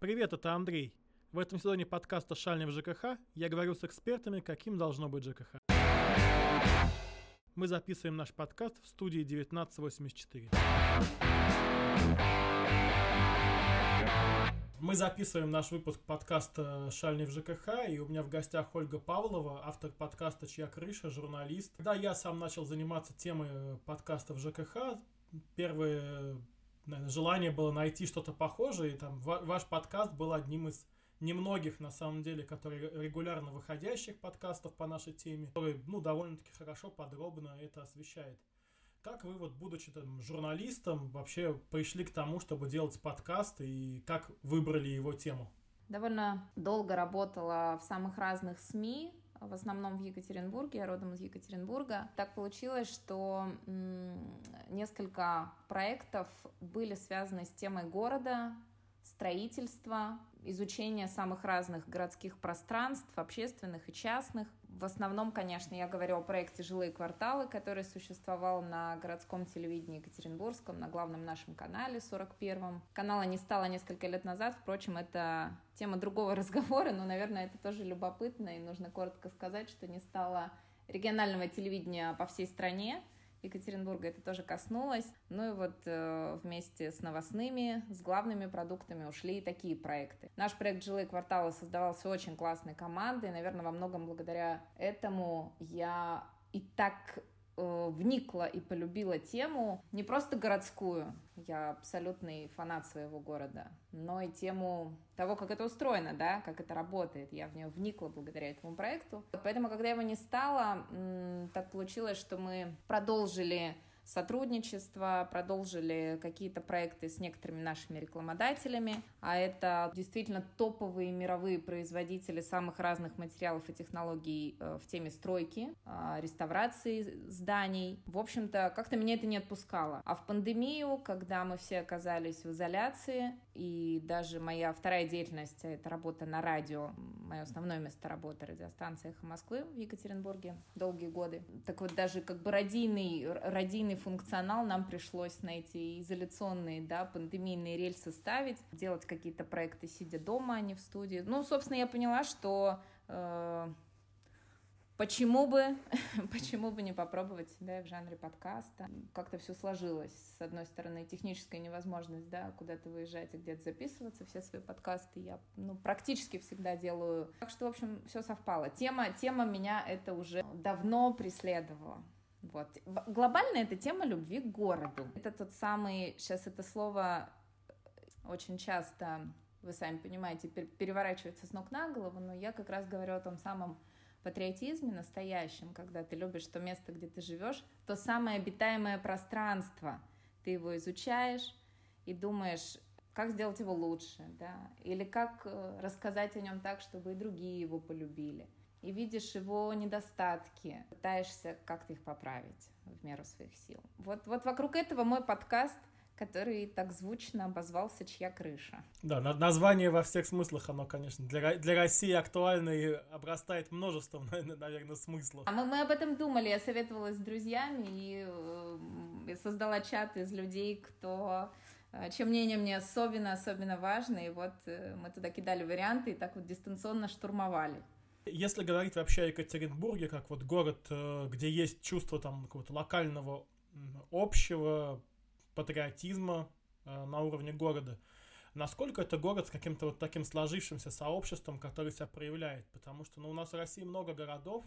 Привет, это Андрей. В этом сезоне подкаста «Шальный в ЖКХ» я говорю с экспертами, каким должно быть ЖКХ. Мы записываем наш подкаст в студии 1984. Мы записываем наш выпуск подкаста «Шальный в ЖКХ», и у меня в гостях Ольга Павлова, автор подкаста «Чья крыша», журналист. Когда я сам начал заниматься темой подкаста в ЖКХ, первое наверное, желание было найти что-то похожее, и там ваш подкаст был одним из немногих, на самом деле, которые регулярно выходящих подкастов по нашей теме, который, ну, довольно-таки хорошо, подробно это освещает. Как вы, вот, будучи там, журналистом, вообще пришли к тому, чтобы делать подкаст, и как выбрали его тему? Довольно долго работала в самых разных СМИ, в основном в Екатеринбурге, я родом из Екатеринбурга. Так получилось, что несколько проектов были связаны с темой города, строительства, изучения самых разных городских пространств, общественных и частных. В основном, конечно, я говорю о проекте «Жилые кварталы», который существовал на городском телевидении Екатеринбургском, на главном нашем канале 41-м. Канала не стало несколько лет назад, впрочем, это тема другого разговора, но, наверное, это тоже любопытно, и нужно коротко сказать, что не стало регионального телевидения по всей стране, Екатеринбурга это тоже коснулось. Ну и вот э, вместе с новостными, с главными продуктами ушли и такие проекты. Наш проект «Жилые кварталы» создавался очень классной командой. Наверное, во многом благодаря этому я и так вникла и полюбила тему не просто городскую, я абсолютный фанат своего города, но и тему того, как это устроено, да, как это работает. Я в нее вникла благодаря этому проекту. Поэтому, когда его не стало, так получилось, что мы продолжили сотрудничество, продолжили какие-то проекты с некоторыми нашими рекламодателями, а это действительно топовые мировые производители самых разных материалов и технологий э, в теме стройки, э, реставрации зданий. В общем-то, как-то меня это не отпускало. А в пандемию, когда мы все оказались в изоляции, и даже моя вторая деятельность — это работа на радио, мое основное место работы — радиостанция «Эхо Москвы» в Екатеринбурге долгие годы. Так вот, даже как бы радийный, радийный функционал нам пришлось на эти изоляционные, да, пандемийные рельсы ставить, делать какие-то проекты, сидя дома, а не в студии. Ну, собственно, я поняла, что э, почему бы, почему бы не попробовать себя в жанре подкаста. Как-то все сложилось. С одной стороны, техническая невозможность, да, куда-то выезжать и где-то записываться. Все свои подкасты я, ну, практически всегда делаю. Так что, в общем, все совпало. Тема, тема меня это уже давно преследовала. Вот. Глобально это тема любви к городу. Это тот самый, сейчас это слово очень часто, вы сами понимаете, переворачивается с ног на голову, но я как раз говорю о том самом патриотизме настоящем, когда ты любишь то место, где ты живешь, то самое обитаемое пространство. Ты его изучаешь и думаешь, как сделать его лучше, да, или как э, рассказать о нем так, чтобы и другие его полюбили и видишь его недостатки, пытаешься как-то их поправить в меру своих сил. Вот, вот вокруг этого мой подкаст, который так звучно обозвался «Чья крыша?». Да, название во всех смыслах, оно, конечно, для, для России актуально и обрастает множеством, наверное, смыслов. А мы, мы об этом думали, я советовалась с друзьями и, э, создала чат из людей, кто э, чем мнение мне особенно, особенно важно, и вот э, мы туда кидали варианты и так вот дистанционно штурмовали. Если говорить вообще о Екатеринбурге, как вот город, э, где есть чувство там какого-то локального общего патриотизма э, на уровне города, насколько это город с каким-то вот таким сложившимся сообществом, который себя проявляет? Потому что ну, у нас в России много городов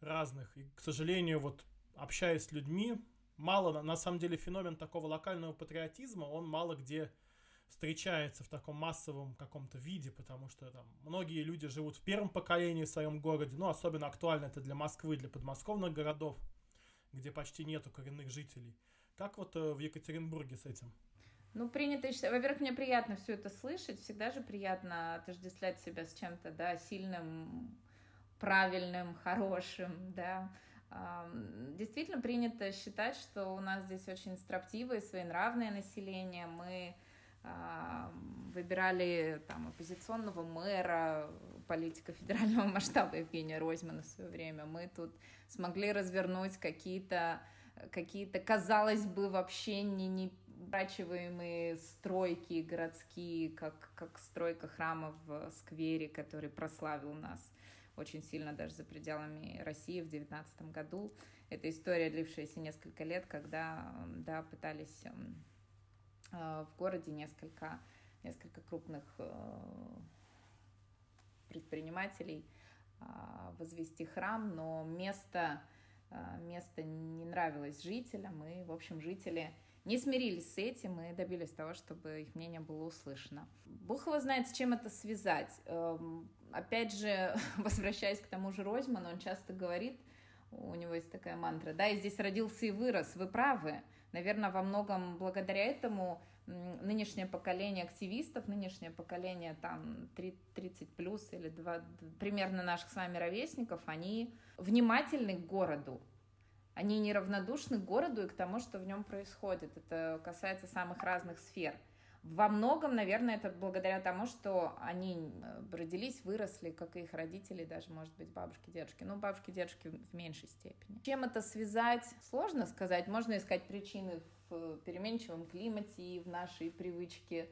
разных, и, к сожалению, вот общаясь с людьми, мало, на самом деле, феномен такого локального патриотизма, он мало где встречается в таком массовом каком-то виде, потому что там многие люди живут в первом поколении в своем городе, ну, особенно актуально это для Москвы, для подмосковных городов, где почти нету коренных жителей. Как вот э, в Екатеринбурге с этим? Ну, принято Во-первых, мне приятно все это слышать. Всегда же приятно отождествлять себя с чем-то, да, сильным, правильным, хорошим, да. Действительно принято считать, что у нас здесь очень строптивое, своенравное население. Мы выбирали там оппозиционного мэра, политика федерального масштаба Евгения Розьмана в свое время. Мы тут смогли развернуть какие-то какие-то, казалось бы, вообще не, не оборачиваемые стройки городские, как, как стройка храма в сквере, который прославил нас очень сильно даже за пределами России в 2019 году. Это история, длившаяся несколько лет, когда да, пытались эм, в городе несколько, несколько крупных э, предпринимателей э, возвести храм, но место, место не нравилось жителям, и, в общем, жители не смирились с этим и добились того, чтобы их мнение было услышано. Бог его знает, с чем это связать. Эм, опять же, возвращаясь к тому же Ройзману, он часто говорит, у него есть такая мантра, да, я здесь родился и вырос, вы правы. Наверное, во многом благодаря этому нынешнее поколение активистов, нынешнее поколение там 30 плюс или 2, примерно наших с вами ровесников, они внимательны к городу, они неравнодушны к городу и к тому, что в нем происходит. Это касается самых разных сфер – во многом, наверное, это благодаря тому, что они э, родились, выросли, как и их родители, даже, может быть, бабушки, дедушки. Ну, бабушки, дедушки в меньшей степени. Чем это связать, сложно сказать. Можно искать причины в переменчивом климате и в нашей привычке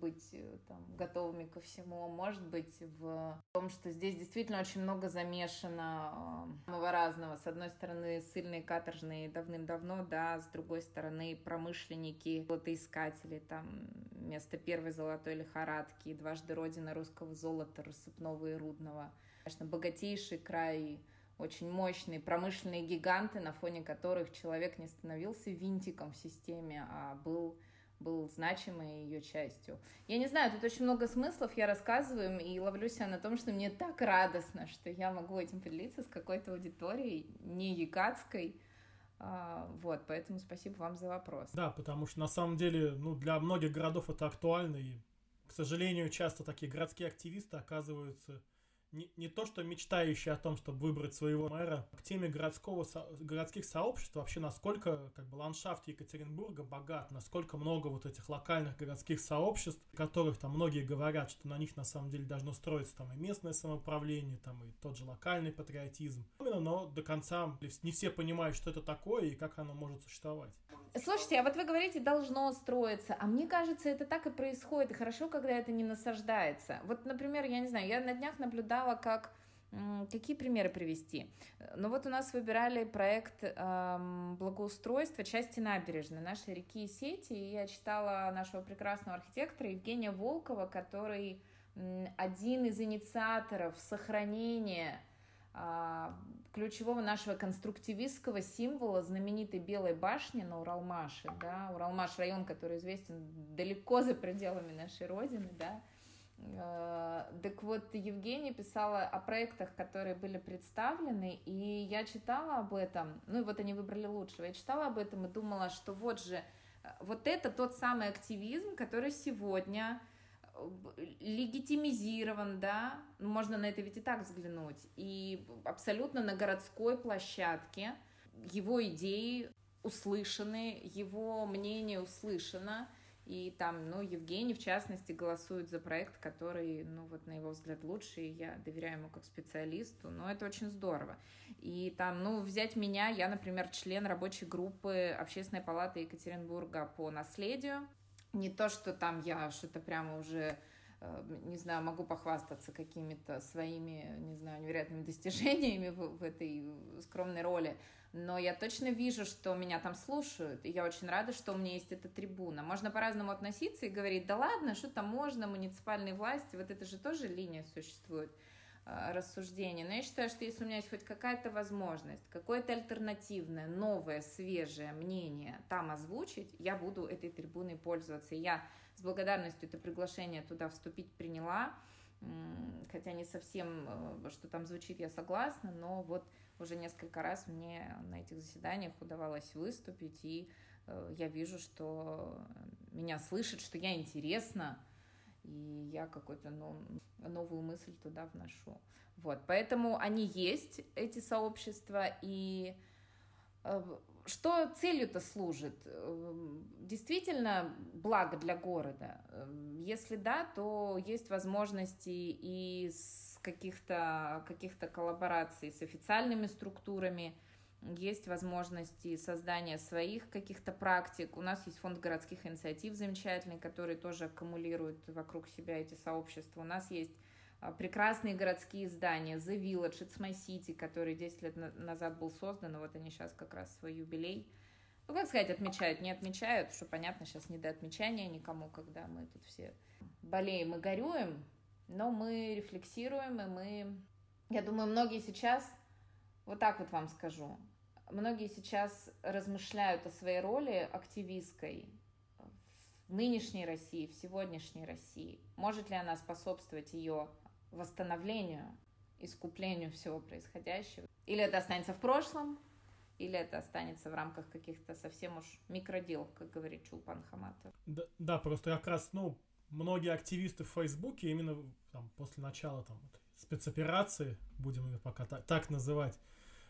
быть э, там, готовыми ко всему, может быть, в том, что здесь действительно очень много замешано а, самого разного. С одной стороны, сильные каторжные давным-давно, да, с другой стороны, промышленники, золотоискатели, там, место первой золотой лихорадки, дважды родина русского золота, рассыпного и рудного. Конечно, богатейший край, очень мощные промышленные гиганты, на фоне которых человек не становился винтиком в системе, а был был значимой ее частью. Я не знаю, тут очень много смыслов я рассказываю и ловлю себя на том, что мне так радостно, что я могу этим поделиться с какой-то аудиторией, не якатской, а, вот, поэтому спасибо вам за вопрос. Да, потому что на самом деле, ну, для многих городов это актуально, и, к сожалению, часто такие городские активисты оказываются не, не то, что мечтающие о том, чтобы выбрать своего мэра, к теме городского, со, городских сообществ, вообще насколько как бы, ландшафт Екатеринбурга богат, насколько много вот этих локальных городских сообществ, которых там многие говорят, что на них на самом деле должно строиться там и местное самоуправление, там и тот же локальный патриотизм. Именно, но до конца не все понимают, что это такое и как оно может существовать. Слушайте, а вот вы говорите, должно строиться, а мне кажется, это так и происходит, и хорошо, когда это не насаждается. Вот, например, я не знаю, я на днях наблюдала, как Какие примеры привести? Ну вот у нас выбирали проект эм, благоустройства части набережной нашей реки и сети, и я читала нашего прекрасного архитектора Евгения Волкова, который один из инициаторов сохранения а, ключевого нашего конструктивистского символа знаменитой Белой башни на Уралмаше, да, Уралмаш район, который известен далеко за пределами нашей родины, да, а, так вот, Евгения писала о проектах, которые были представлены, и я читала об этом, ну и вот они выбрали лучшего, я читала об этом и думала, что вот же, вот это тот самый активизм, который сегодня легитимизирован, да, ну, можно на это ведь и так взглянуть, и абсолютно на городской площадке его идеи услышаны, его мнение услышано, и там, ну, Евгений, в частности, голосует за проект, который, ну, вот на его взгляд лучше, и я доверяю ему как специалисту, но это очень здорово. И там, ну, взять меня, я, например, член рабочей группы Общественной палаты Екатеринбурга по наследию, не то, что там я что-то прямо уже э, не знаю, могу похвастаться какими-то своими, не знаю, невероятными достижениями в, в этой скромной роли, но я точно вижу, что меня там слушают, и я очень рада, что у меня есть эта трибуна. Можно по-разному относиться и говорить, да ладно, что там можно, муниципальные власти, вот это же тоже линия существует. Э, рассуждения. Но я считаю, что если у меня есть хоть какая-то возможность, какое-то альтернативное, новое, свежее мнение там озвучить, я буду этой трибуной пользоваться. И я с благодарностью это приглашение туда вступить приняла, хотя не совсем, э, что там звучит, я согласна, но вот уже несколько раз мне на этих заседаниях удавалось выступить, и э, я вижу, что меня слышат, что я интересна, и я какую-то ну, новую мысль туда вношу. Вот, поэтому они есть, эти сообщества, и э, что целью-то служит? Э, действительно благо для города? Э, если да, то есть возможности и с каких-то каких коллабораций с официальными структурами, есть возможности создания своих каких-то практик. У нас есть фонд городских инициатив замечательный, который тоже аккумулирует вокруг себя эти сообщества. У нас есть а, прекрасные городские здания, The Village, It's My City, который 10 лет назад был создан, и вот они сейчас как раз свой юбилей, ну, как сказать, отмечают, не отмечают, что понятно, сейчас не до отмечания никому, когда мы тут все болеем и горюем, но мы рефлексируем, и мы, я думаю, многие сейчас, вот так вот вам скажу, многие сейчас размышляют о своей роли активистской в нынешней России, в сегодняшней России. Может ли она способствовать ее восстановлению, искуплению всего происходящего? Или это останется в прошлом, или это останется в рамках каких-то совсем уж микродел, как говорит Чулпан Хаматов. Да, да, просто как раз, ну, многие активисты в Фейсбуке именно там, после начала там, спецоперации, будем ее пока так, так называть,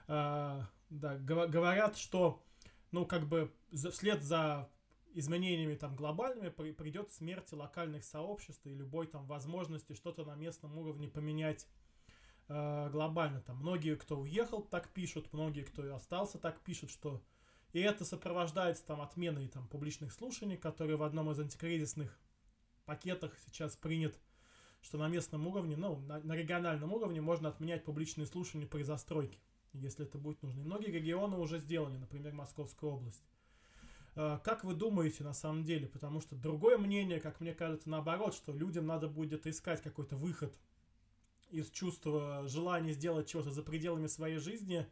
э, да, говорят, что, ну, как бы вслед за изменениями там глобальными при, придет смерть локальных сообществ и любой там возможности что-то на местном уровне поменять э, глобально. Там многие, кто уехал, так пишут, многие, кто и остался, так пишут, что и это сопровождается там отменой там публичных слушаний, которые в одном из антикризисных пакетах сейчас принят, что на местном уровне, ну, на, на региональном уровне можно отменять публичные слушания при застройке, если это будет нужно. И многие регионы уже сделали, например, Московская область. Э, как вы думаете на самом деле? Потому что другое мнение, как мне кажется, наоборот, что людям надо будет искать какой-то выход из чувства желания сделать чего-то за пределами своей жизни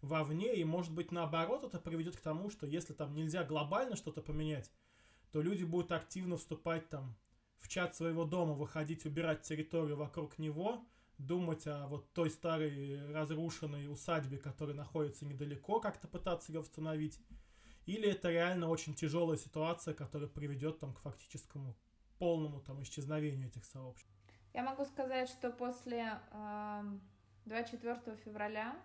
вовне, и может быть наоборот это приведет к тому, что если там нельзя глобально что-то поменять, то люди будут активно вступать там в чат своего дома, выходить, убирать территорию вокруг него, думать о вот той старой разрушенной усадьбе, которая находится недалеко, как-то пытаться ее восстановить. Или это реально очень тяжелая ситуация, которая приведет там к фактическому полному там исчезновению этих сообществ. Я могу сказать, что после э, 24 февраля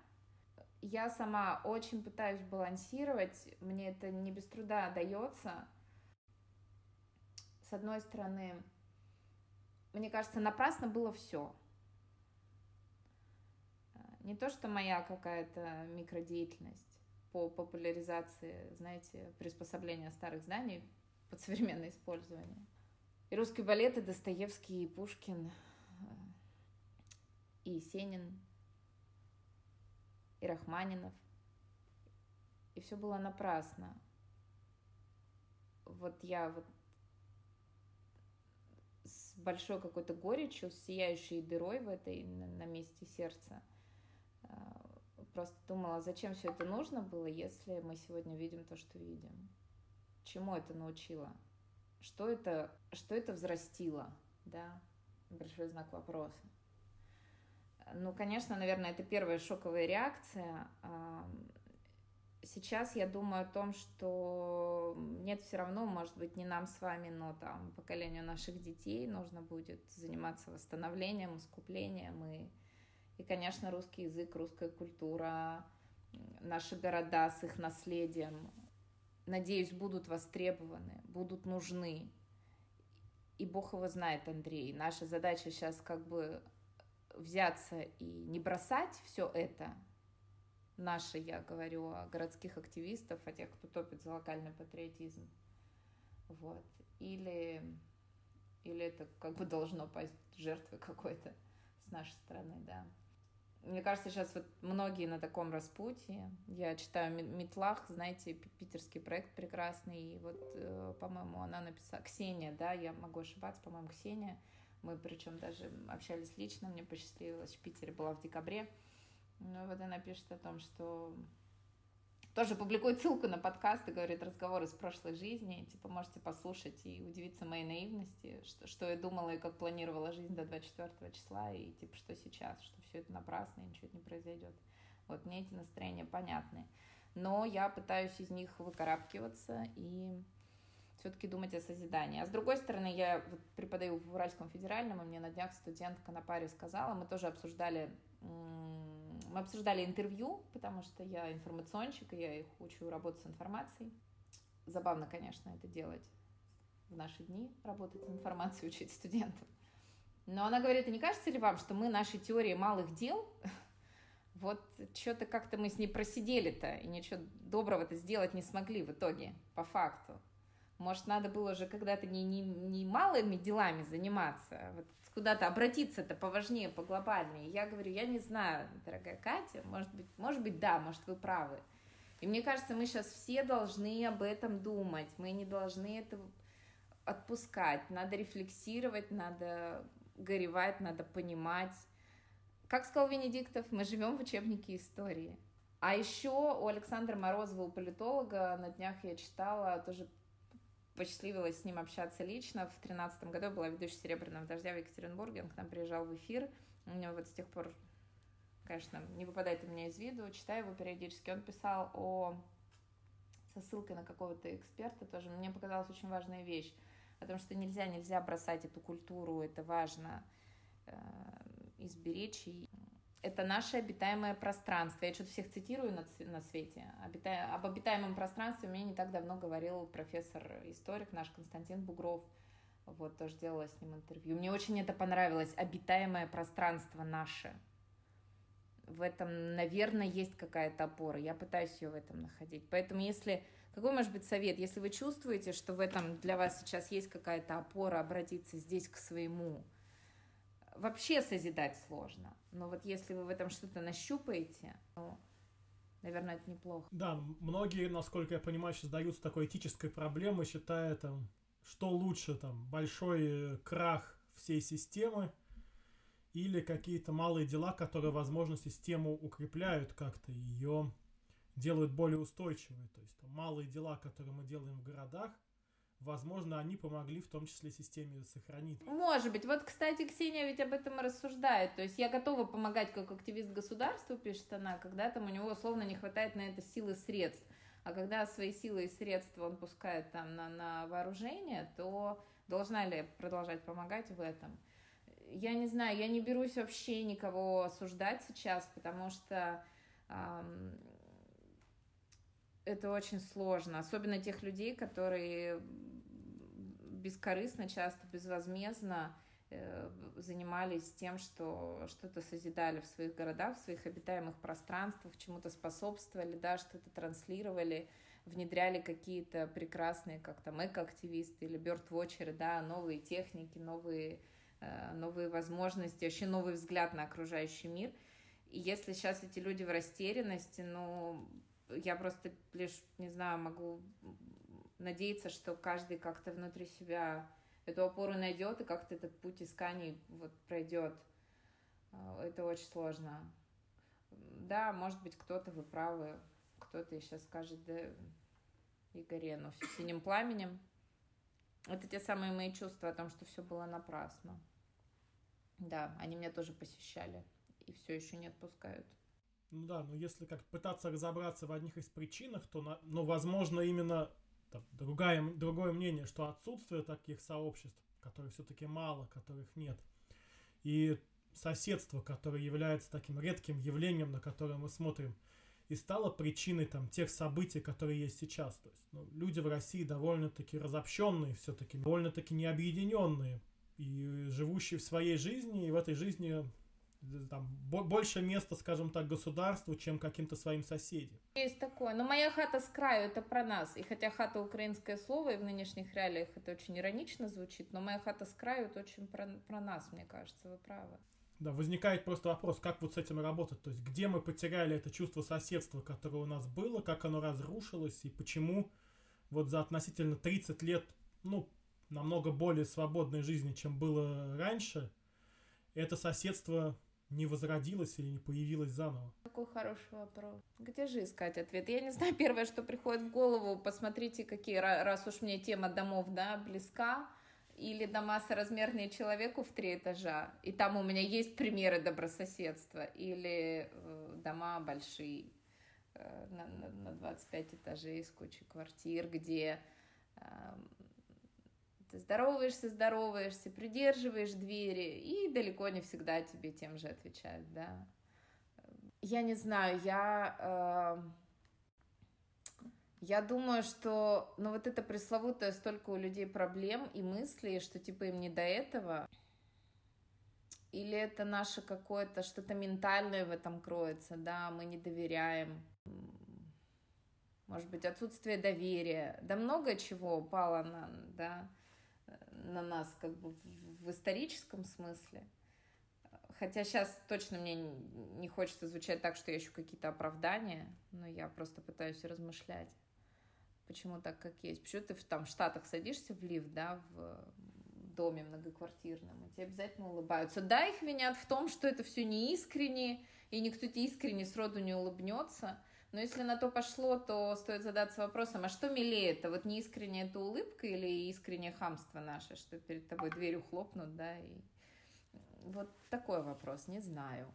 я сама очень пытаюсь балансировать, мне это не без труда дается. С одной стороны, мне кажется, напрасно было все. Не то, что моя какая-то микродеятельность по популяризации, знаете, приспособления старых зданий под современное использование. И русские балеты Достоевский, и Пушкин, и Есенин, и Рахманинов. И все было напрасно. Вот я вот с большой какой-то горечью, с сияющей дырой в этой на, на месте сердца, просто думала, зачем все это нужно было, если мы сегодня видим то, что видим. Чему это научило? Что это, что это взрастило, да? Большой знак вопроса. Ну, конечно, наверное, это первая шоковая реакция. Сейчас я думаю о том, что нет, все равно, может быть, не нам с вами, но там поколению наших детей нужно будет заниматься восстановлением, искуплением и, и конечно, русский язык, русская культура, наши города с их наследием, надеюсь, будут востребованы, будут нужны. И Бог его знает, Андрей. Наша задача сейчас как бы взяться и не бросать все это. Наши, я говорю о городских активистов, о тех, кто топит за локальный патриотизм. Вот. Или, или это как бы должно пасть жертвой какой-то с нашей стороны, да. Мне кажется, сейчас вот многие на таком распутье. Я читаю Метлах, знаете, питерский проект прекрасный. И вот, э, по-моему, она написала... Ксения, да, я могу ошибаться, по-моему, Ксения. Мы причем даже общались лично, мне посчастливилось в Питере, была в декабре. Ну вот она пишет о том, что тоже публикует ссылку на подкаст и говорит разговоры из прошлой жизни. Типа, можете послушать и удивиться моей наивности, что, что я думала и как планировала жизнь до 24 числа, и типа, что сейчас, что все это напрасно, и ничего не произойдет. Вот мне эти настроения понятны. Но я пытаюсь из них выкарабкиваться и все-таки думать о созидании. А с другой стороны, я вот преподаю в Уральском федеральном, и мне на днях студентка на паре сказала, мы тоже обсуждали мы обсуждали интервью, потому что я информационщик, и я их учу работать с информацией. Забавно, конечно, это делать в наши дни, работать с информацией, учить студентов. Но она говорит, а не кажется ли вам, что мы наши теории малых дел Вот что-то как-то мы с ней просидели-то, и ничего доброго-то сделать не смогли в итоге, по факту. Может, надо было уже когда-то не, не, не малыми делами заниматься, а вот куда-то обратиться-то поважнее, поглобальнее. Я говорю, я не знаю, дорогая Катя, может быть, может быть, да, может, вы правы. И мне кажется, мы сейчас все должны об этом думать, мы не должны это отпускать, надо рефлексировать, надо горевать, надо понимать, как сказал Венедиктов, мы живем в учебнике истории. А еще у Александра Морозова, у политолога, на днях я читала, тоже посчастливилась с ним общаться лично. В тринадцатом году я была ведущей «Серебряного дождя» в Екатеринбурге, он к нам приезжал в эфир. У него вот с тех пор, конечно, не выпадает у меня из виду, читаю его периодически. Он писал о со ссылкой на какого-то эксперта тоже. Мне показалась очень важная вещь о том, что нельзя, нельзя бросать эту культуру, это важно э, изберечь. И это наше обитаемое пространство. Я что-то всех цитирую на, на свете. Обита... Об обитаемом пространстве мне не так давно говорил профессор-историк наш Константин Бугров. Вот, тоже делала с ним интервью. Мне очень это понравилось. Обитаемое пространство наше. В этом, наверное, есть какая-то опора. Я пытаюсь ее в этом находить. Поэтому если... Какой может быть совет? Если вы чувствуете, что в этом для вас сейчас есть какая-то опора, обратиться здесь к своему, вообще созидать сложно. Но вот если вы в этом что-то нащупаете, ну, наверное, это неплохо. Да, многие, насколько я понимаю, сейчас задаются такой этической проблемой, считая там, что лучше, там, большой крах всей системы или какие-то малые дела, которые, возможно, систему укрепляют как-то, ее делают более устойчивой. То есть там, малые дела, которые мы делаем в городах, возможно, они помогли в том числе системе сохранить. Может быть. Вот, кстати, Ксения ведь об этом и рассуждает. То есть я готова помогать как активист государству, пишет она, когда там у него условно не хватает на это силы средств. А когда свои силы и средства он пускает там на, на вооружение, то должна ли продолжать помогать в этом? Я не знаю, я не берусь вообще никого осуждать сейчас, потому что это очень сложно, особенно тех людей, которые бескорыстно, часто безвозмездно э, занимались тем, что что-то созидали в своих городах, в своих обитаемых пространствах, чему-то способствовали, да, что-то транслировали, внедряли какие-то прекрасные, как там, экоактивисты или бёрдвотчеры, да, новые техники, новые, э, новые возможности, вообще новый взгляд на окружающий мир. И если сейчас эти люди в растерянности, ну, я просто лишь, не знаю, могу надеяться, что каждый как-то внутри себя эту опору найдет и как-то этот путь исканий вот пройдет. А, это очень сложно. Да, может быть, кто-то вы правы, кто-то сейчас скажет, да, Игоре, но все синим пламенем. Это те самые мои чувства о том, что все было напрасно. Да, они меня тоже посещали и все еще не отпускают. Ну да, но если как пытаться разобраться в одних из причинах, то, ну, возможно, именно там, другая, другое мнение, что отсутствие таких сообществ, которых все-таки мало, которых нет, и соседство, которое является таким редким явлением, на которое мы смотрим, и стало причиной там тех событий, которые есть сейчас. То есть ну, люди в России довольно-таки разобщенные, все-таки довольно-таки необъединенные и живущие в своей жизни, и в этой жизни там, больше места, скажем так, государству, чем каким-то своим соседям. Есть такое. Но моя хата с краю это про нас. И хотя хата украинское слово, и в нынешних реалиях это очень иронично звучит, но моя хата с краю это очень про, про нас, мне кажется, вы правы. Да, возникает просто вопрос, как вот с этим работать. То есть, где мы потеряли это чувство соседства, которое у нас было, как оно разрушилось, и почему вот за относительно 30 лет, ну, намного более свободной жизни, чем было раньше, это соседство не возродилась или не появилась заново? Какой хороший вопрос. Где же искать ответ? Я не знаю, первое, что приходит в голову, посмотрите, какие, раз уж мне тема домов, да, близка, или дома соразмерные человеку в три этажа, и там у меня есть примеры добрососедства, или э, дома большие, э, на, на, на 25 этажей с кучей квартир, где э, ты здороваешься, здороваешься, придерживаешь двери, и далеко не всегда тебе тем же отвечают, да. Я не знаю, я... Э, я думаю, что, ну вот это пресловутое столько у людей проблем и мыслей, что типа им не до этого. Или это наше какое-то что-то ментальное в этом кроется, да, мы не доверяем. Может быть, отсутствие доверия. Да много чего упало на, да, на нас как бы в, в историческом смысле. Хотя сейчас точно мне не хочется звучать так, что я ищу какие-то оправдания, но я просто пытаюсь размышлять, почему так, как есть. Почему ты там в Штатах садишься в лифт, да, в доме многоквартирном, и тебе обязательно улыбаются. Да, их винят в том, что это все не искренне, и никто тебе искренне сроду не улыбнется. Но если на то пошло, то стоит задаться вопросом, а что милее это? Вот не искренне это улыбка или искреннее хамство наше, что перед тобой дверью хлопнут, да, и вот такой вопрос, не знаю.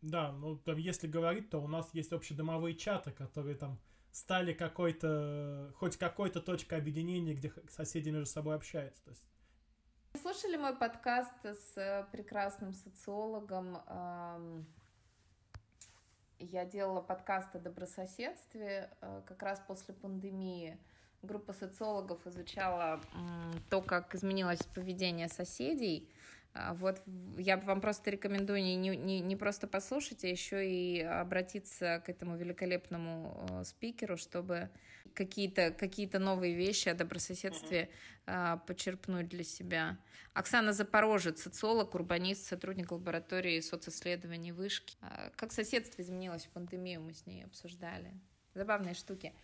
Да, ну там если говорить, то у нас есть общедомовые чаты, которые там стали какой-то, хоть какой-то точкой объединения, где соседи между собой общаются. То есть... Слушали мой подкаст с э, прекрасным социологом? Я делала подкаст о добрососедстве э, как раз после пандемии. Группа социологов изучала то, как изменилось поведение соседей вот я вам просто рекомендую не, не, не просто послушать, а еще и обратиться к этому великолепному э, спикеру, чтобы какие-то какие новые вещи о добрососедстве mm-hmm. почерпнуть для себя. Оксана Запорожец, социолог, урбанист, сотрудник лаборатории социсследований Вышки. А, как соседство изменилось в пандемию, мы с ней обсуждали. Забавные штуки.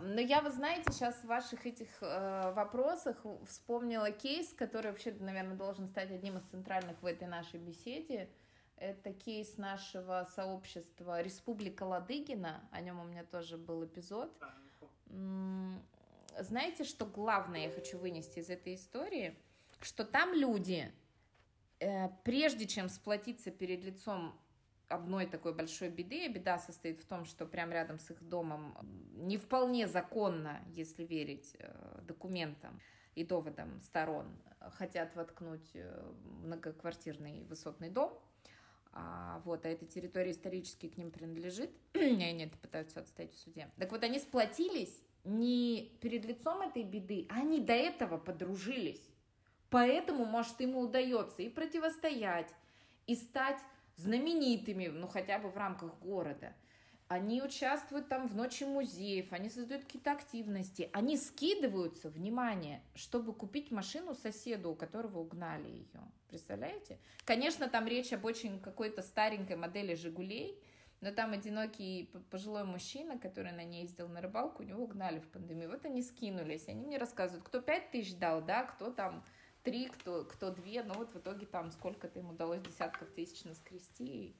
Но я, вы знаете, сейчас в ваших этих э, вопросах вспомнила кейс, который вообще, наверное, должен стать одним из центральных в этой нашей беседе. Это кейс нашего сообщества Республика Ладыгина. О нем у меня тоже был эпизод. Знаете, что главное я хочу вынести из этой истории? Что там люди, э, прежде чем сплотиться перед лицом одной такой большой беды. Беда состоит в том, что прямо рядом с их домом не вполне законно, если верить э, документам и доводам сторон, хотят воткнуть э, многоквартирный высотный дом. А, вот, а эта территория исторически к ним принадлежит, и они это пытаются отстоять в суде. Так вот, они сплотились не перед лицом этой беды, а они до этого подружились. Поэтому, может, ему удается и противостоять, и стать знаменитыми, ну хотя бы в рамках города. Они участвуют там в ночи музеев, они создают какие-то активности, они скидываются, внимание, чтобы купить машину соседу, у которого угнали ее. Представляете? Конечно, там речь об очень какой-то старенькой модели «Жигулей», но там одинокий пожилой мужчина, который на ней ездил на рыбалку, у него угнали в пандемию. Вот они скинулись, они мне рассказывают, кто 5 тысяч дал, да, кто там три, кто, кто две, но вот в итоге там сколько-то им удалось десятков тысяч наскрести.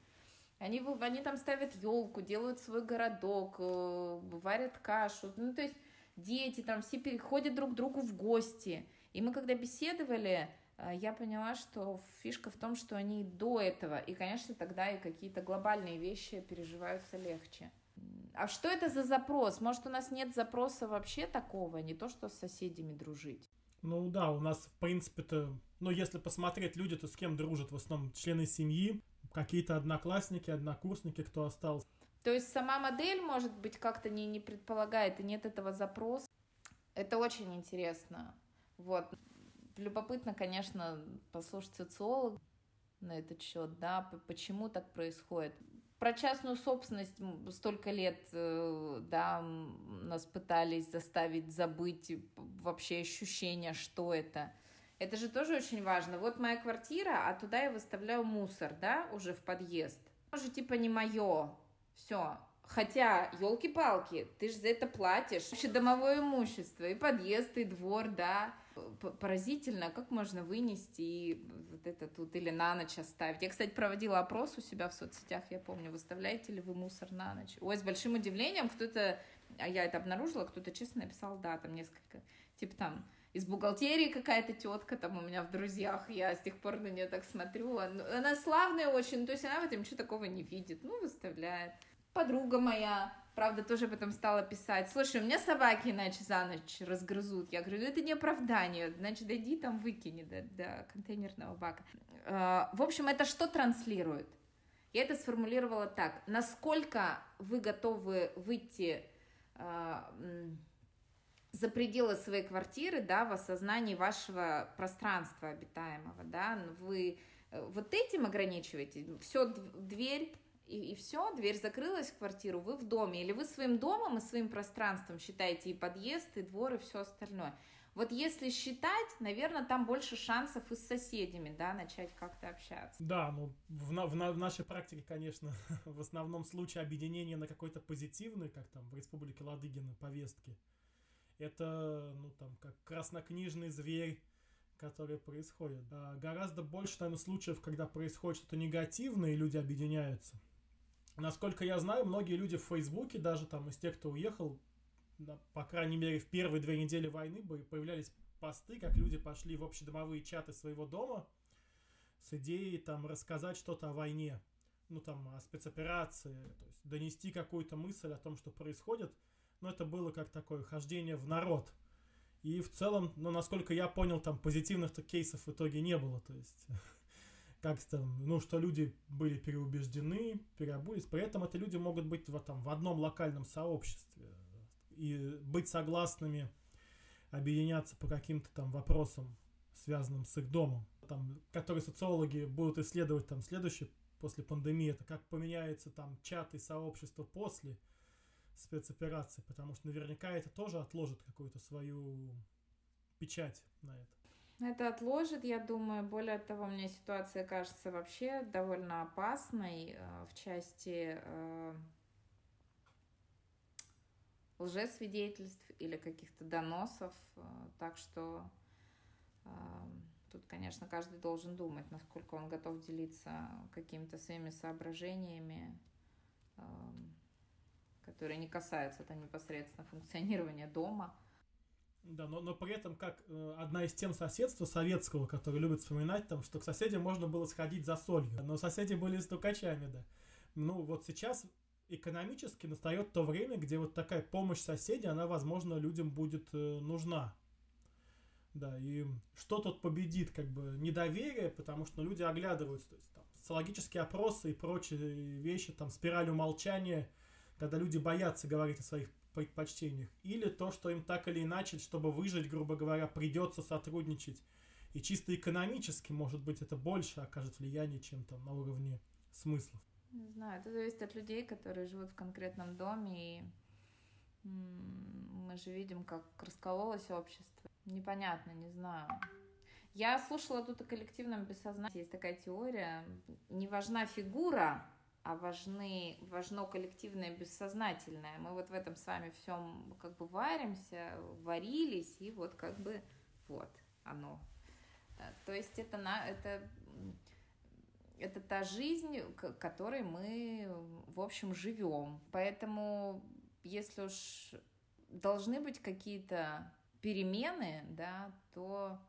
Они, они там ставят елку, делают свой городок, э, варят кашу. Ну, то есть дети там все переходят друг к другу в гости. И мы когда беседовали, э, я поняла, что фишка в том, что они до этого, и, конечно, тогда и какие-то глобальные вещи переживаются легче. А что это за запрос? Может, у нас нет запроса вообще такого, не то, что с соседями дружить? Ну да, у нас, в принципе-то, ну если посмотреть люди, то с кем дружат в основном члены семьи, какие-то одноклассники, однокурсники, кто остался. То есть сама модель, может быть, как-то не, не предполагает, и нет этого запроса. Это очень интересно. Вот. Любопытно, конечно, послушать социолог на этот счет, да, почему так происходит про частную собственность столько лет, э, да, нас пытались заставить забыть вообще ощущение, что это. Это же тоже очень важно. Вот моя квартира, а туда я выставляю мусор, да, уже в подъезд. Уже типа не мое. Все. Хотя, елки-палки, ты же за это платишь. Вообще домовое имущество, и подъезд, и двор, да поразительно, как можно вынести и вот это тут или на ночь оставить. Я, кстати, проводила опрос у себя в соцсетях, я помню, выставляете ли вы мусор на ночь. Ой, с большим удивлением кто-то, а я это обнаружила, кто-то честно написал, да, там несколько, типа там, из бухгалтерии какая-то тетка там у меня в друзьях, я с тех пор на нее так смотрю, она славная очень, то есть она в этом ничего такого не видит, ну, выставляет. Подруга моя, правда, тоже потом стала писать, слушай, у меня собаки иначе за ночь разгрызут. Я говорю, ну это не оправдание, значит, дойди там выкини до, до контейнерного бака. А, в общем, это что транслирует? Я это сформулировала так. Насколько вы готовы выйти а, за пределы своей квартиры, да, в осознании вашего пространства обитаемого, да, вы э, вот этим ограничиваете, все, дверь и, и все, дверь закрылась в квартиру, вы в доме, или вы своим домом и своим пространством считаете и подъезд, и двор, и все остальное. Вот если считать, наверное, там больше шансов и с соседями, да, начать как-то общаться. Да, ну, в, в, в нашей практике, конечно, в основном случае объединения на какой-то позитивный, как там в Республике Ладыгина, повестки, это, ну, там, как краснокнижный зверь, который происходит. А гораздо больше, наверное, случаев, когда происходит что-то негативное, и люди объединяются. Насколько я знаю, многие люди в Фейсбуке, даже там из тех, кто уехал, по крайней мере, в первые две недели войны появлялись посты, как люди пошли в общедомовые чаты своего дома с идеей там рассказать что-то о войне, ну там о спецоперации, то есть донести какую-то мысль о том, что происходит. Но это было как такое хождение в народ. И в целом, ну, насколько я понял, там позитивных-то кейсов в итоге не было. То есть, как там, ну, что люди были переубеждены, переобулись. При этом это люди могут быть в, там, в одном локальном сообществе и быть согласными объединяться по каким-то там вопросам, связанным с их домом, там, которые социологи будут исследовать там следующий после пандемии, это как поменяется там чаты и сообщества после спецоперации, потому что наверняка это тоже отложит какую-то свою печать на это. Это отложит, я думаю. Более того, мне ситуация кажется вообще довольно опасной э, в части э, лжесвидетельств или каких-то доносов. Э, так что тут, конечно, каждый должен думать, насколько он готов делиться какими-то своими соображениями, э, которые не касаются там, непосредственно функционирования дома. Да, но, но при этом как одна из тем соседства советского, который любят вспоминать, там, что к соседям можно было сходить за солью, но соседи были стукачами, да. Ну, вот сейчас экономически настает то время, где вот такая помощь соседей, она, возможно, людям будет э, нужна. Да, и что тут победит, как бы, недоверие, потому что люди оглядываются, то есть там, социологические опросы и прочие вещи, там, спираль умолчания, когда люди боятся говорить о своих предпочтениях, или то, что им так или иначе, чтобы выжить, грубо говоря, придется сотрудничать. И чисто экономически, может быть, это больше окажет влияние, чем там на уровне смыслов. Не знаю, это зависит от людей, которые живут в конкретном доме, и мы же видим, как раскололось общество. Непонятно, не знаю. Я слушала тут о коллективном бессознании. Есть такая теория. Не важна фигура, а важны, важно коллективное бессознательное. Мы вот в этом с вами всем как бы варимся, варились, и вот как бы вот оно. Э, то есть это, на, это это та жизнь, которой мы, в общем, живем. Поэтому, если уж должны быть какие-то перемены, да, то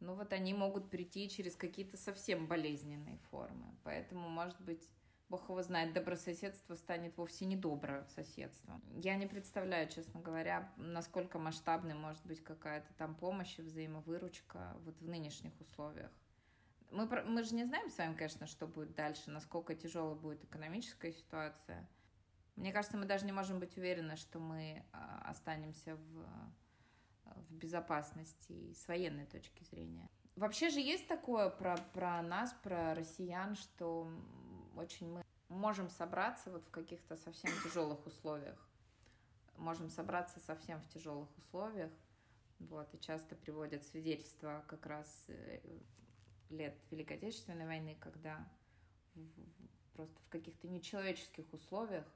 ну вот они могут прийти через какие-то совсем болезненные формы. Поэтому, может быть, Бог его знает, добрососедство станет вовсе не доброе соседство. Я не представляю, честно говоря, насколько масштабной может быть какая-то там помощь и взаимовыручка вот в нынешних условиях. Мы, мы же не знаем с вами, конечно, что будет дальше, насколько тяжелая будет экономическая ситуация. Мне кажется, мы даже не можем быть уверены, что мы а, останемся в, в безопасности с военной точки зрения. Вообще же есть такое про, про нас, про россиян, что очень мы можем собраться вот в каких-то совсем тяжелых условиях. Можем собраться совсем в тяжелых условиях. Вот, и часто приводят свидетельства как раз э, лет Великой Отечественной войны, когда просто в каких-то нечеловеческих условиях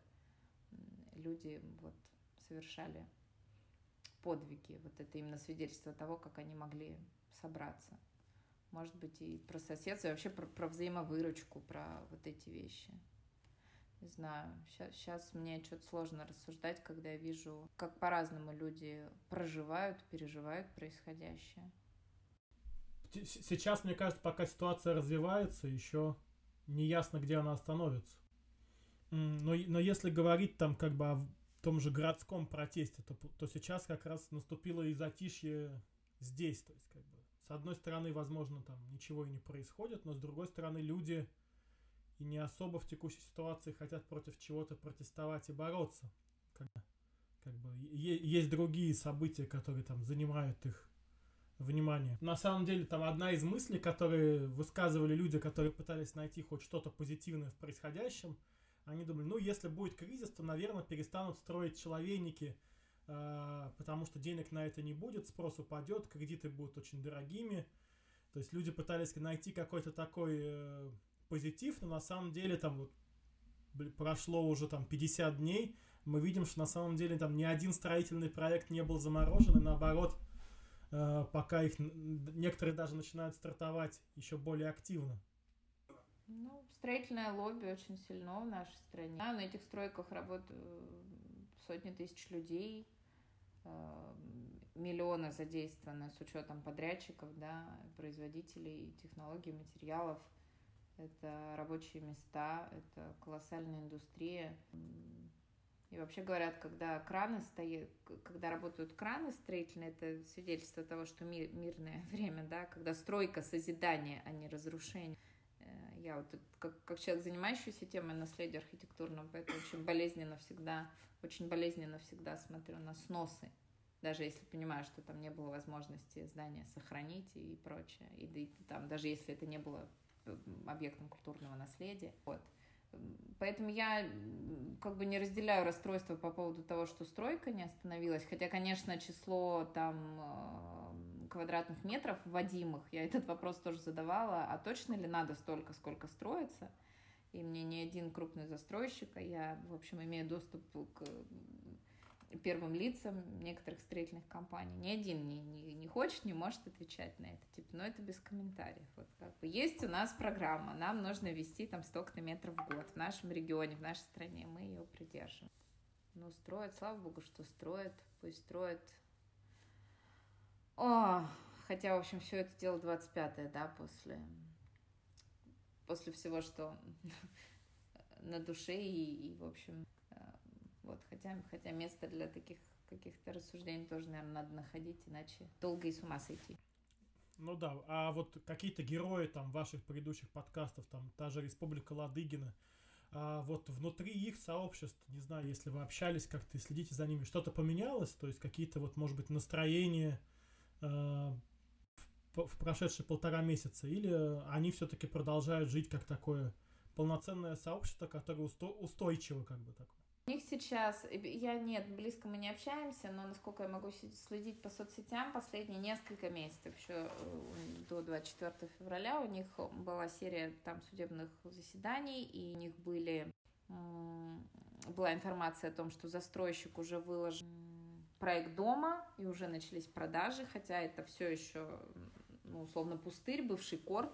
люди вот совершали подвиги. Вот это именно свидетельство того, как они могли собраться. Может быть, и про соседство, и вообще про, про взаимовыручку, про вот эти вещи. Не знаю, сейчас, сейчас мне что-то сложно рассуждать, когда я вижу, как по-разному люди проживают, переживают происходящее сейчас, мне кажется, пока ситуация развивается, еще не ясно, где она остановится. Но, но если говорить там как бы о том же городском протесте, то, то сейчас как раз наступило и затишье здесь. То есть, как бы, с одной стороны, возможно, там ничего и не происходит, но с другой стороны, люди и не особо в текущей ситуации хотят против чего-то протестовать и бороться. Когда, как бы есть другие события, которые там занимают их внимание. На самом деле, там одна из мыслей, которые высказывали люди, которые пытались найти хоть что-то позитивное в происходящем, они думали, ну, если будет кризис, то, наверное, перестанут строить человейники, э, потому что денег на это не будет, спрос упадет, кредиты будут очень дорогими. То есть люди пытались найти какой-то такой э, позитив, но на самом деле там вот прошло уже там 50 дней, мы видим, что на самом деле там ни один строительный проект не был заморожен, и наоборот, э, пока их некоторые даже начинают стартовать еще более активно. Ну, строительное лобби очень сильно в нашей стране. А на этих стройках работают э, сотни тысяч людей, э, миллионы задействованы с учетом подрядчиков, да, производителей, технологий, материалов. Это рабочие места, это колоссальная индустрия. И вообще говорят, когда краны стоят, когда работают краны строительные, это свидетельство того, что мир, мирное время, да, когда стройка, созидание, а не разрушение. Я вот как, как человек, занимающийся темой наследия архитектурного, поэтому очень болезненно всегда, очень болезненно всегда смотрю на сносы, даже если понимаю, что там не было возможности здания сохранить и прочее, и, и там даже если это не было объектом культурного наследия, вот. Поэтому я как бы не разделяю расстройство по поводу того, что стройка не остановилась. Хотя, конечно, число там э, квадратных метров вводимых, я этот вопрос тоже задавала, а точно ли надо столько, сколько строится? И мне ни один крупный застройщик, а я, в общем, имею доступ к первым лицам некоторых строительных компаний. Ни один не, не, не хочет, не может отвечать на это. Типа, ну это без комментариев. Вот как бы есть у нас программа, нам нужно вести там столько-то метров в год в нашем регионе, в нашей стране, мы ее придержим. Ну, строят, слава богу, что строят, пусть строят. О, хотя, в общем, все это дело 25-е, да, после, после всего, что на душе и, и в общем, вот, хотя, хотя место для таких каких-то рассуждений тоже, наверное, надо находить, иначе долго и с ума сойти. Ну да, а вот какие-то герои там ваших предыдущих подкастов, там та же Республика Ладыгина, а вот внутри их сообществ, не знаю, если вы общались как-то и следите за ними, что-то поменялось, то есть какие-то вот, может быть, настроения э, в, в прошедшие полтора месяца, или они все-таки продолжают жить как такое полноценное сообщество, которое усто, устойчиво как бы такое? У них сейчас, я нет, близко мы не общаемся, но насколько я могу следить по соцсетям, последние несколько месяцев, еще э, до 24 февраля, у них была серия там судебных заседаний, и у них были, была информация о том, что застройщик уже выложил проект дома, и уже начались продажи, хотя это все еще, ну, условно, пустырь, бывший корп,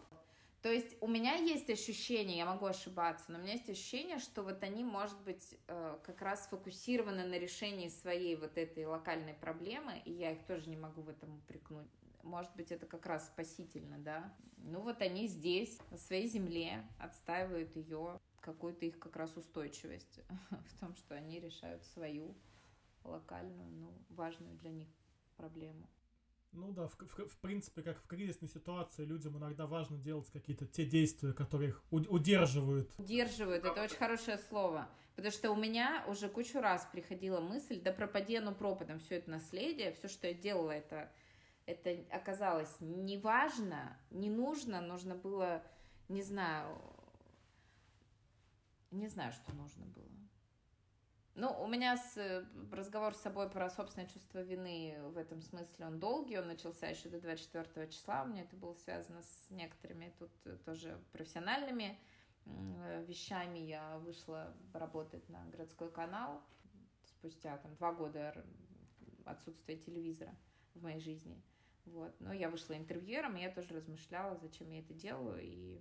то есть у меня есть ощущение, я могу ошибаться, но у меня есть ощущение, что вот они, может быть, э, как раз сфокусированы на решении своей вот этой локальной проблемы, и я их тоже не могу в этом упрекнуть. Может быть, это как раз спасительно, да? Ну вот они здесь, на своей земле, отстаивают ее, какую-то их как раз устойчивость в том, что они решают свою локальную, ну, важную для них проблему. Ну да, в, в, в принципе, как в кризисной ситуации людям иногда важно делать какие-то те действия, которые их удерживают. Удерживают, это очень хорошее слово. Потому что у меня уже кучу раз приходила мысль, да пропади оно пропадом, все это наследие, все, что я делала, это, это оказалось неважно, не нужно, нужно было, не знаю, не знаю, что нужно было. Ну, у меня с, э, разговор с собой про собственное чувство вины в этом смысле, он долгий, он начался еще до 24 числа, у меня это было связано с некоторыми тут э, тоже профессиональными э, вещами. Я вышла работать на городской канал спустя там два года отсутствия телевизора в моей жизни. Вот. Но я вышла интервьюером, и я тоже размышляла, зачем я это делаю, и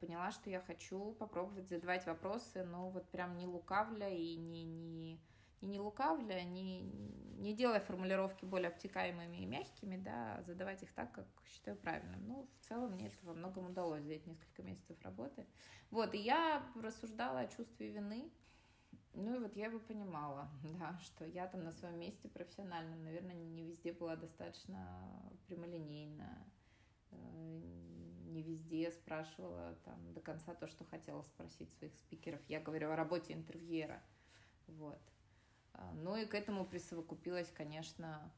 поняла, что я хочу попробовать задавать вопросы, но вот прям не лукавля и не, не, и не лукавля, не, не делая формулировки более обтекаемыми и мягкими, да, а задавать их так, как считаю правильным. Ну, в целом мне это во многом удалось за эти несколько месяцев работы. Вот, и я рассуждала о чувстве вины, ну и вот я его понимала, да, что я там на своем месте профессионально, наверное, не везде была достаточно прямолинейна, э, не везде спрашивала там до конца то, что хотела спросить своих спикеров. Я говорю о работе интервьюера. Вот. А, ну и к этому присовокупилось, конечно,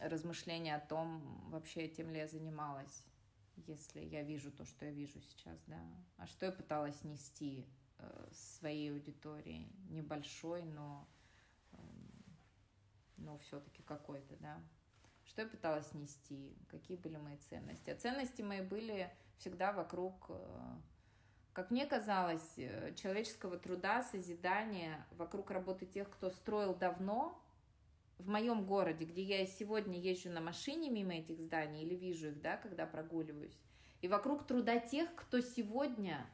размышление о том, вообще тем ли я занималась, если я вижу то, что я вижу сейчас, да. А что я пыталась нести э, своей аудитории, небольшой, но, э, но все-таки какой-то, да. Что я пыталась нести, какие были мои ценности. А ценности мои были всегда вокруг э, как мне казалось, э, человеческого труда, созидания вокруг работы тех, кто строил давно, в моем городе, где я сегодня езжу на машине мимо этих зданий или вижу их, да, когда прогуливаюсь, и вокруг труда тех, кто сегодня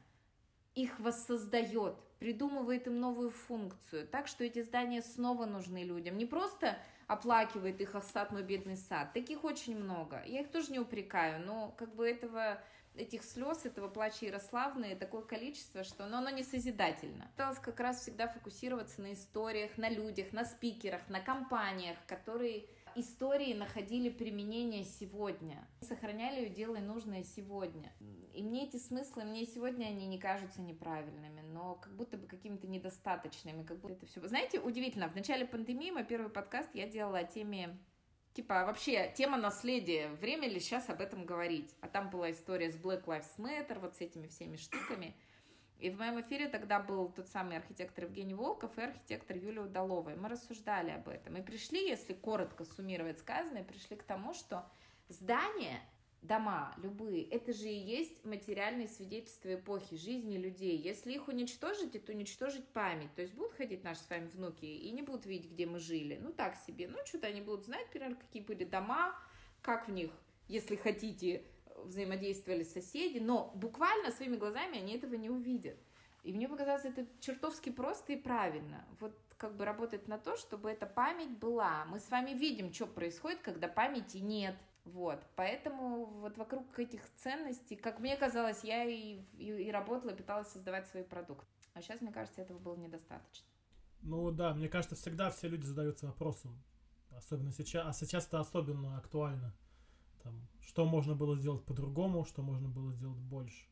их воссоздает, придумывает им новую функцию, так что эти здания снова нужны людям. Не просто оплакивает их мой бедный сад. Таких очень много. Я их тоже не упрекаю, но как бы этого этих слез, этого плача Ярославны такое количество, что ну, оно не созидательно. Пыталась как раз всегда фокусироваться на историях, на людях, на спикерах, на компаниях, которые истории находили применение сегодня, сохраняли ее делая нужное сегодня. И мне эти смыслы, мне сегодня они не кажутся неправильными, но как будто бы какими-то недостаточными, как будто это все... Знаете, удивительно, в начале пандемии мой первый подкаст я делала о теме Типа, вообще, тема наследия, время ли сейчас об этом говорить? А там была история с Black Lives Matter, вот с этими всеми штуками. И в моем эфире тогда был тот самый архитектор Евгений Волков и архитектор Юлия Удалова. И мы рассуждали об этом. И пришли, если коротко суммировать сказанное, пришли к тому, что здание дома, любые, это же и есть материальные свидетельства эпохи жизни людей. Если их уничтожить, это уничтожить память. То есть будут ходить наши с вами внуки и не будут видеть, где мы жили. Ну, так себе. Ну, что-то они будут знать, например, какие были дома, как в них, если хотите, взаимодействовали соседи, но буквально своими глазами они этого не увидят. И мне показалось это чертовски просто и правильно. Вот как бы работать на то, чтобы эта память была. Мы с вами видим, что происходит, когда памяти нет – вот, поэтому вот вокруг этих ценностей, как мне казалось, я и, и, и работала, пыталась создавать свои продукты. А сейчас, мне кажется, этого было недостаточно. Ну да, мне кажется, всегда все люди задаются вопросом, особенно сейчас, а сейчас это особенно актуально. Там, что можно было сделать по-другому, что можно было сделать больше.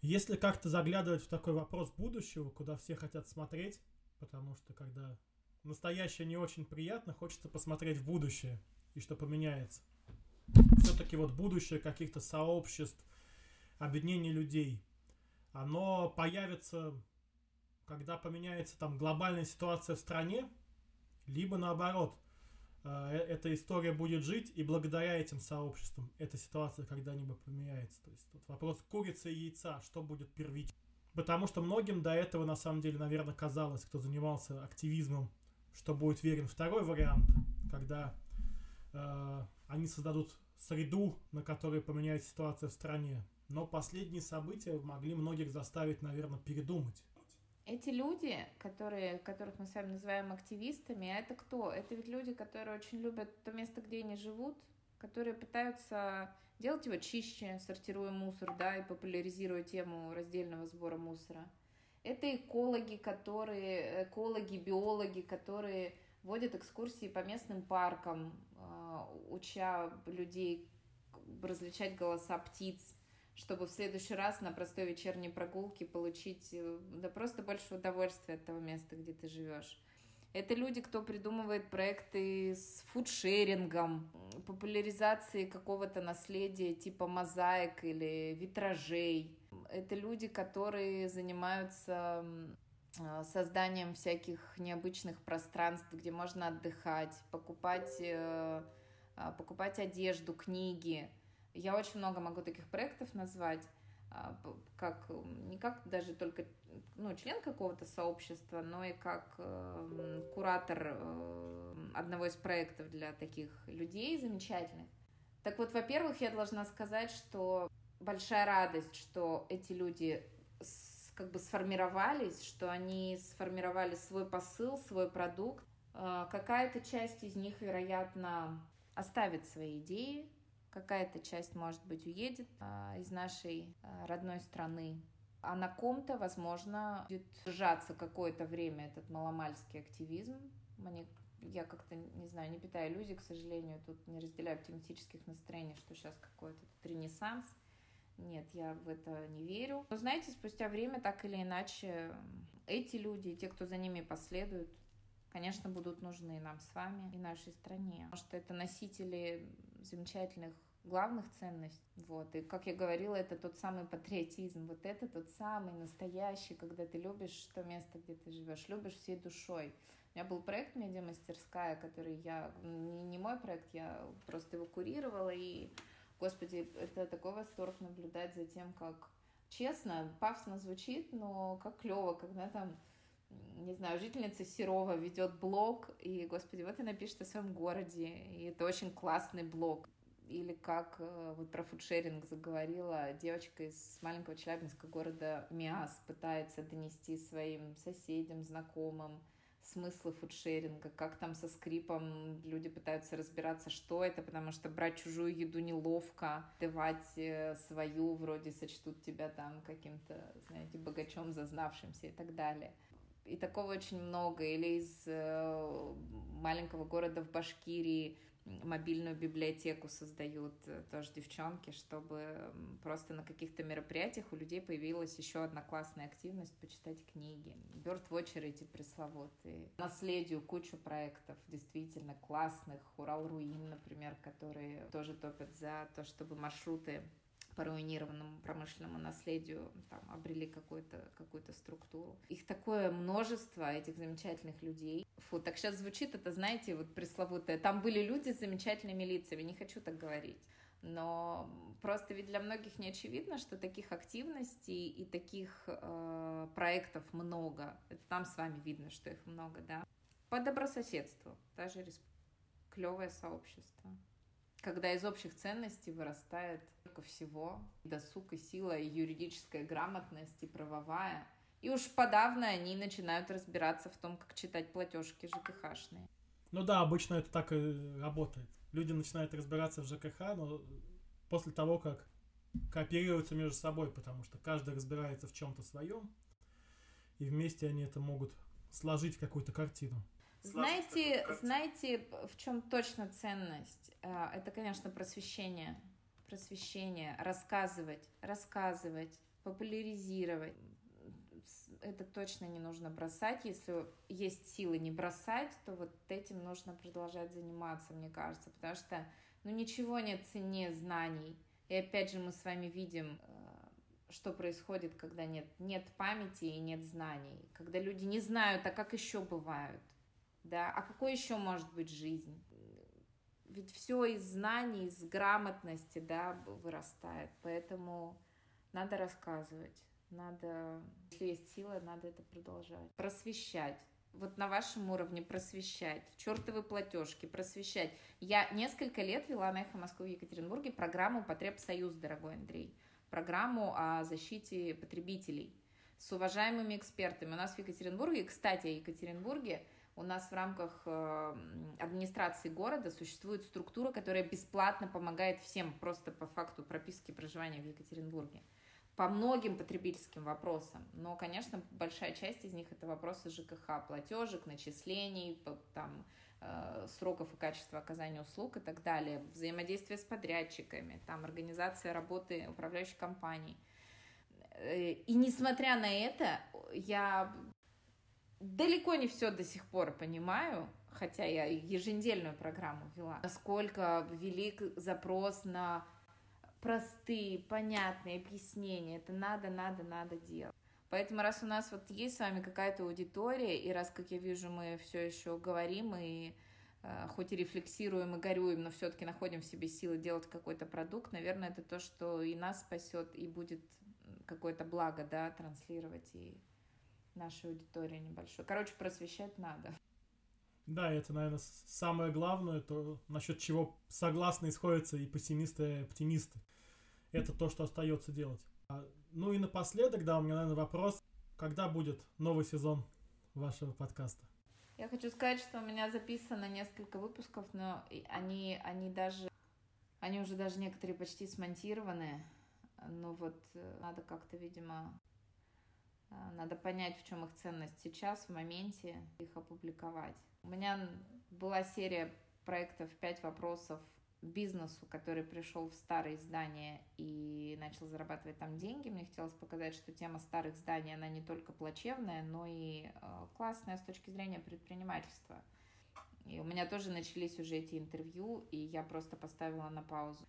Если как-то заглядывать в такой вопрос будущего, куда все хотят смотреть, потому что когда настоящее не очень приятно, хочется посмотреть в будущее и что поменяется. Все-таки вот будущее каких-то сообществ, объединение людей, оно появится, когда поменяется там глобальная ситуация в стране, либо наоборот, эта история будет жить, и благодаря этим сообществам эта ситуация когда-нибудь поменяется. То есть тут вопрос курицы и яйца, что будет первичным. Потому что многим до этого, на самом деле, наверное, казалось, кто занимался активизмом, что будет верен второй вариант, когда Э, они создадут среду, на которой поменяется ситуация в стране. Но последние события могли многих заставить, наверное, передумать. Эти люди, которые, которых мы с вами называем активистами, а это кто? Это ведь люди, которые очень любят то место, где они живут, которые пытаются делать его чище, сортируя мусор, да, и популяризируя тему раздельного сбора мусора. Это экологи, которые, экологи, биологи, которые водят экскурсии по местным паркам, а, уча людей различать голоса птиц, чтобы в следующий раз на простой вечерней прогулке получить э, да просто больше удовольствия от того места, где ты живешь. Это люди, кто придумывает проекты с фудшерингом, популяризацией какого-то наследия типа мозаик или витражей. Это люди, которые занимаются а, созданием всяких необычных пространств, где можно отдыхать, покупать, э, покупать одежду, книги. Я очень много могу таких проектов назвать, а, как не как даже только ну, член какого-то сообщества, но и как э, куратор э, одного из проектов для таких людей замечательных. Так вот, во-первых, я должна сказать, что большая радость, что эти люди как бы сформировались, что они сформировали свой посыл, свой продукт. А, какая-то часть из них, вероятно, оставит свои идеи, какая-то часть, может быть, уедет а, из нашей а, родной страны. А на ком-то, возможно, будет держаться какое-то время этот маломальский активизм. Мне я как-то, не знаю, не питаю иллюзий, к сожалению, тут не разделяю оптимистических настроений, что сейчас какой-то ренессанс – нет, я в это не верю. Но знаете, спустя время так или иначе эти люди, те, кто за ними последуют, конечно, будут нужны нам с вами и нашей стране. Потому что это носители замечательных главных ценностей. Вот. И, как я говорила, это тот самый патриотизм. Вот это тот самый настоящий, когда ты любишь то место, где ты живешь, любишь всей душой. У меня был проект «Медиамастерская», который я... Не, мой проект, я просто его курировала, и, господи, это такой восторг наблюдать за тем, как... Честно, пафосно звучит, но как клево, когда там не знаю, жительница Серова ведет блог, и, господи, вот она пишет о своем городе, и это очень классный блог. Или как э, вот про фудшеринг заговорила девочка из маленького челябинского города Миас пытается донести своим соседям, знакомым смыслы фудшеринга, как там со скрипом люди пытаются разбираться, что это, потому что брать чужую еду неловко, давать э, свою, вроде сочтут тебя там каким-то, знаете, богачом зазнавшимся и так далее и такого очень много. Или из э, маленького города в Башкирии мобильную библиотеку создают э, тоже девчонки, чтобы просто на каких-то мероприятиях у людей появилась еще одна классная активность почитать книги. Бёрдвотчеры эти пресловутые. Наследию кучу проектов действительно классных. Урал Руин, например, которые тоже топят за то, чтобы маршруты по руинированному промышленному наследию там, обрели какую-то какую структуру. Их такое множество, этих замечательных людей. Фу, так сейчас звучит это, знаете, вот пресловутое. Там были люди с замечательными лицами, не хочу так говорить. Но просто ведь для многих не очевидно, что таких активностей и таких э, проектов много. Это там с вами видно, что их много, да. По добрососедству, даже клевое сообщество когда из общих ценностей вырастает только всего досуг и сила, и юридическая грамотность, и правовая. И уж подавно они начинают разбираться в том, как читать платежки ЖКХшные. Ну да, обычно это так и работает. Люди начинают разбираться в ЖКХ, но после того, как кооперируются между собой, потому что каждый разбирается в чем-то своем, и вместе они это могут сложить в какую-то картину. Знаете, знаете, в чем точно ценность? Э, это, конечно, просвещение. Просвещение, рассказывать, рассказывать, популяризировать. Это точно не нужно бросать. Если есть силы не бросать, то вот этим нужно продолжать заниматься, мне кажется, потому что ну, ничего нет ценнее знаний. И опять же мы с вами видим, э, что происходит, когда нет, нет памяти и нет знаний. Когда люди не знают, а как еще бывают да, а какой еще может быть жизнь? Ведь все из знаний, из грамотности, да, вырастает, поэтому надо рассказывать, надо, если есть сила, надо это продолжать. Просвещать. Вот на вашем уровне просвещать, чертовы платежки, просвещать. Я несколько лет вела на Эхо Москвы в Екатеринбурге программу «Потребсоюз», дорогой Андрей, программу о защите потребителей с уважаемыми экспертами. У нас в Екатеринбурге, кстати, о Екатеринбурге – у нас в рамках э, администрации города существует структура, которая бесплатно помогает всем просто по факту прописки проживания в Екатеринбурге по многим потребительским вопросам. Но, конечно, большая часть из них это вопросы ЖКХ, платежек, начислений, там, э, сроков и качества оказания услуг и так далее, взаимодействие с подрядчиками, там, организация работы управляющей компанией. Э, и несмотря на это, я далеко не все до сих пор понимаю, хотя я еженедельную программу вела, насколько велик запрос на простые, понятные объяснения. Это надо, надо, надо делать. Поэтому раз у нас вот есть с вами какая-то аудитория, и раз, как я вижу, мы все еще говорим и э, хоть и рефлексируем и горюем, но все-таки находим в себе силы делать какой-то продукт, наверное, это то, что и нас спасет, и будет какое-то благо, да, транслировать и нашей аудитории небольшой. Короче, просвещать надо. Да, это, наверное, самое главное, то насчет чего согласны исходятся и пессимисты, и оптимисты. Это то, что остается делать. А, ну и напоследок, да, у меня, наверное, вопрос. Когда будет новый сезон вашего подкаста? Я хочу сказать, что у меня записано несколько выпусков, но они, они даже, они уже даже некоторые почти смонтированы. Но вот э, надо как-то, видимо, надо понять, в чем их ценность сейчас, в моменте, их опубликовать. У меня была серия проектов «Пять вопросов бизнесу, который пришел в старые здания и начал зарабатывать там деньги. Мне хотелось показать, что тема старых зданий, она не только плачевная, но и э, классная с точки зрения предпринимательства. И у меня тоже начались уже эти интервью, и я просто поставила на паузу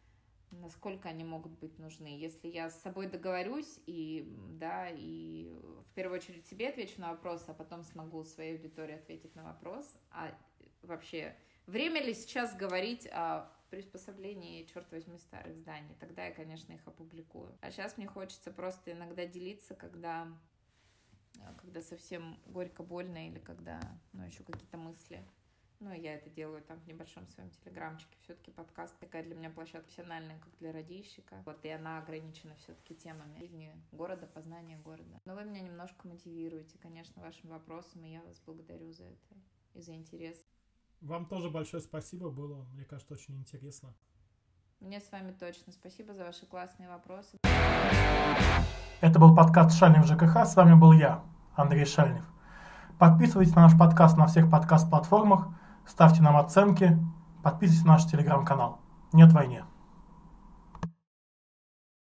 насколько они могут быть нужны. Если я с собой договорюсь и, да, и в первую очередь себе отвечу на вопрос, а потом смогу своей аудитории ответить на вопрос, а вообще время ли сейчас говорить о приспособлении, черт возьми, старых зданий, тогда я, конечно, их опубликую. А сейчас мне хочется просто иногда делиться, когда когда совсем горько, больно или когда, ну, еще какие-то мысли ну, я это делаю там в небольшом своем телеграмчике. Все-таки подкаст такая для меня площадка профессиональная, как для радищика. Вот, и она ограничена все-таки темами жизни города, познания города. Но вы меня немножко мотивируете, конечно, вашим вопросом, и я вас благодарю за это и за интерес. Вам тоже большое спасибо, было, мне кажется, очень интересно. Мне с вами точно. Спасибо за ваши классные вопросы. Это был подкаст «Шальнев ЖКХ». С вами был я, Андрей Шальнев. Подписывайтесь на наш подкаст на всех подкаст-платформах – Ставьте нам оценки, подписывайтесь на наш телеграм-канал. Нет войне.